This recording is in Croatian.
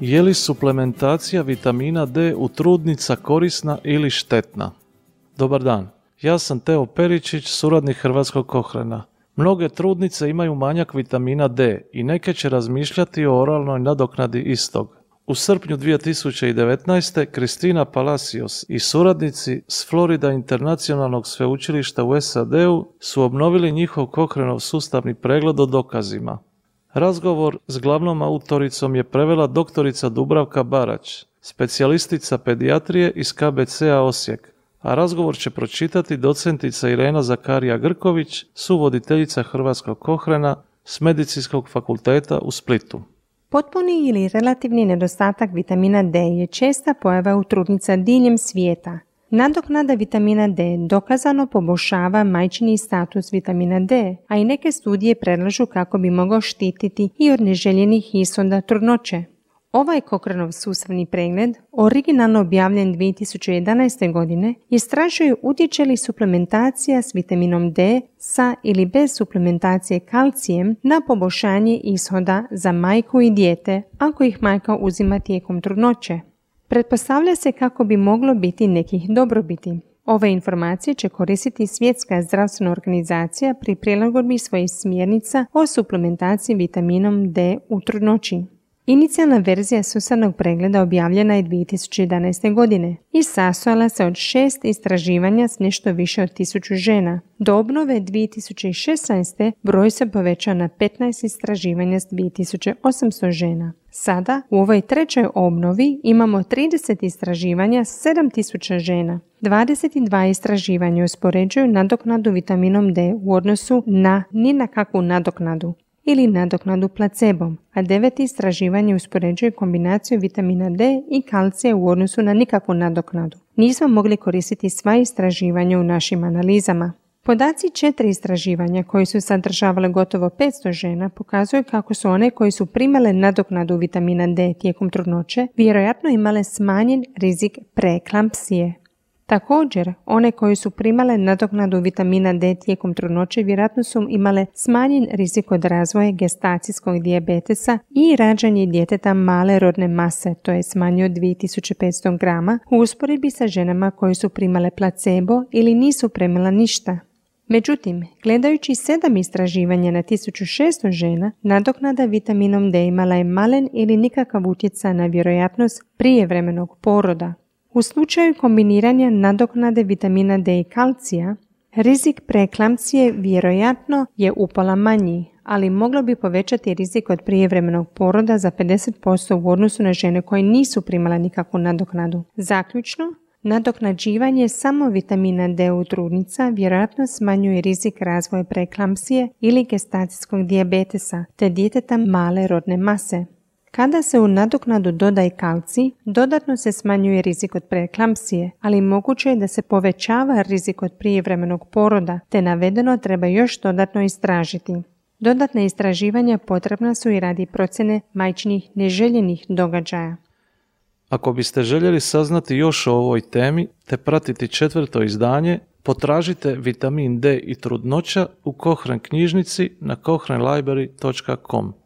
Je li suplementacija vitamina D u trudnica korisna ili štetna? Dobar dan, ja sam Teo Peričić, suradnik Hrvatskog kohrena. Mnoge trudnice imaju manjak vitamina D i neke će razmišljati o oralnoj nadoknadi istog. U srpnju 2019. Kristina Palacios i suradnici s Florida Internacionalnog sveučilišta u SAD-u su obnovili njihov Kohrenov sustavni pregled o dokazima. Razgovor s glavnom autoricom je prevela doktorica Dubravka Barać, specijalistica pedijatrije iz KBC-a Osijek, a razgovor će pročitati docentica Irena Zakarija Grković, suvoditeljica Hrvatskog kohrena s Medicinskog fakulteta u Splitu. Potpuni ili relativni nedostatak vitamina D je česta pojava u trudnica diljem svijeta. Nadoknada vitamina D dokazano poboljšava majčini status vitamina D, a i neke studije predlažu kako bi mogao štititi i od neželjenih ishoda trudnoće. Ovaj Kokranov sustavni pregled, originalno objavljen 2011. godine, istražuje utječe li suplementacija s vitaminom D sa ili bez suplementacije kalcijem na poboljšanje ishoda za majku i dijete ako ih majka uzima tijekom trudnoće. Pretpostavlja se kako bi moglo biti nekih dobrobiti. Ove informacije će koristiti Svjetska zdravstvena organizacija pri prilagodbi svojih smjernica o suplementaciji vitaminom D u trudnoći. Inicijalna verzija sustavnog pregleda objavljena je 2011. godine i sastojala se od šest istraživanja s nešto više od tisuću žena. Do obnove 2016. broj se povećao na 15 istraživanja s 2800 žena. Sada u ovoj trećoj obnovi imamo 30 istraživanja s 7000 žena. 22 istraživanja uspoređuju nadoknadu vitaminom D u odnosu na ni na kakvu nadoknadu ili nadoknadu placebom, a devet istraživanje uspoređuje kombinaciju vitamina D i kalcija u odnosu na nikakvu nadoknadu. Nismo mogli koristiti sva istraživanja u našim analizama. Podaci četiri istraživanja koji su sadržavale gotovo 500 žena pokazuju kako su one koji su primale nadoknadu vitamina D tijekom trudnoće vjerojatno imale smanjen rizik preeklampsije, Također, one koje su primale nadoknadu vitamina D tijekom trudnoće vjerojatno su imale smanjen rizik od razvoja gestacijskog dijabetesa i rađanje djeteta male rodne mase, to je smanjio 2500 grama, u usporedbi sa ženama koje su primale placebo ili nisu primila ništa. Međutim, gledajući sedam istraživanja na 1600 žena, nadoknada vitaminom D imala je malen ili nikakav utjecaj na vjerojatnost prijevremenog poroda, u slučaju kombiniranja nadoknade vitamina D i kalcija, rizik preeklamcije vjerojatno je upola manji, ali moglo bi povećati rizik od prijevremenog poroda za 50% u odnosu na žene koje nisu primala nikakvu nadoknadu. Zaključno, nadoknađivanje samo vitamina D u trudnica vjerojatno smanjuje rizik razvoja preeklamsije ili gestacijskog dijabetesa te djeteta male rodne mase. Kada se u nadoknadu doda i kalci, dodatno se smanjuje rizik od preeklampsije, ali moguće je da se povećava rizik od prijevremenog poroda, te navedeno treba još dodatno istražiti. Dodatna istraživanja potrebna su i radi procjene majčinih neželjenih događaja. Ako biste željeli saznati još o ovoj temi te pratiti četvrto izdanje, potražite vitamin D i trudnoća u Kohren knjižnici na kohrenlibrary.com.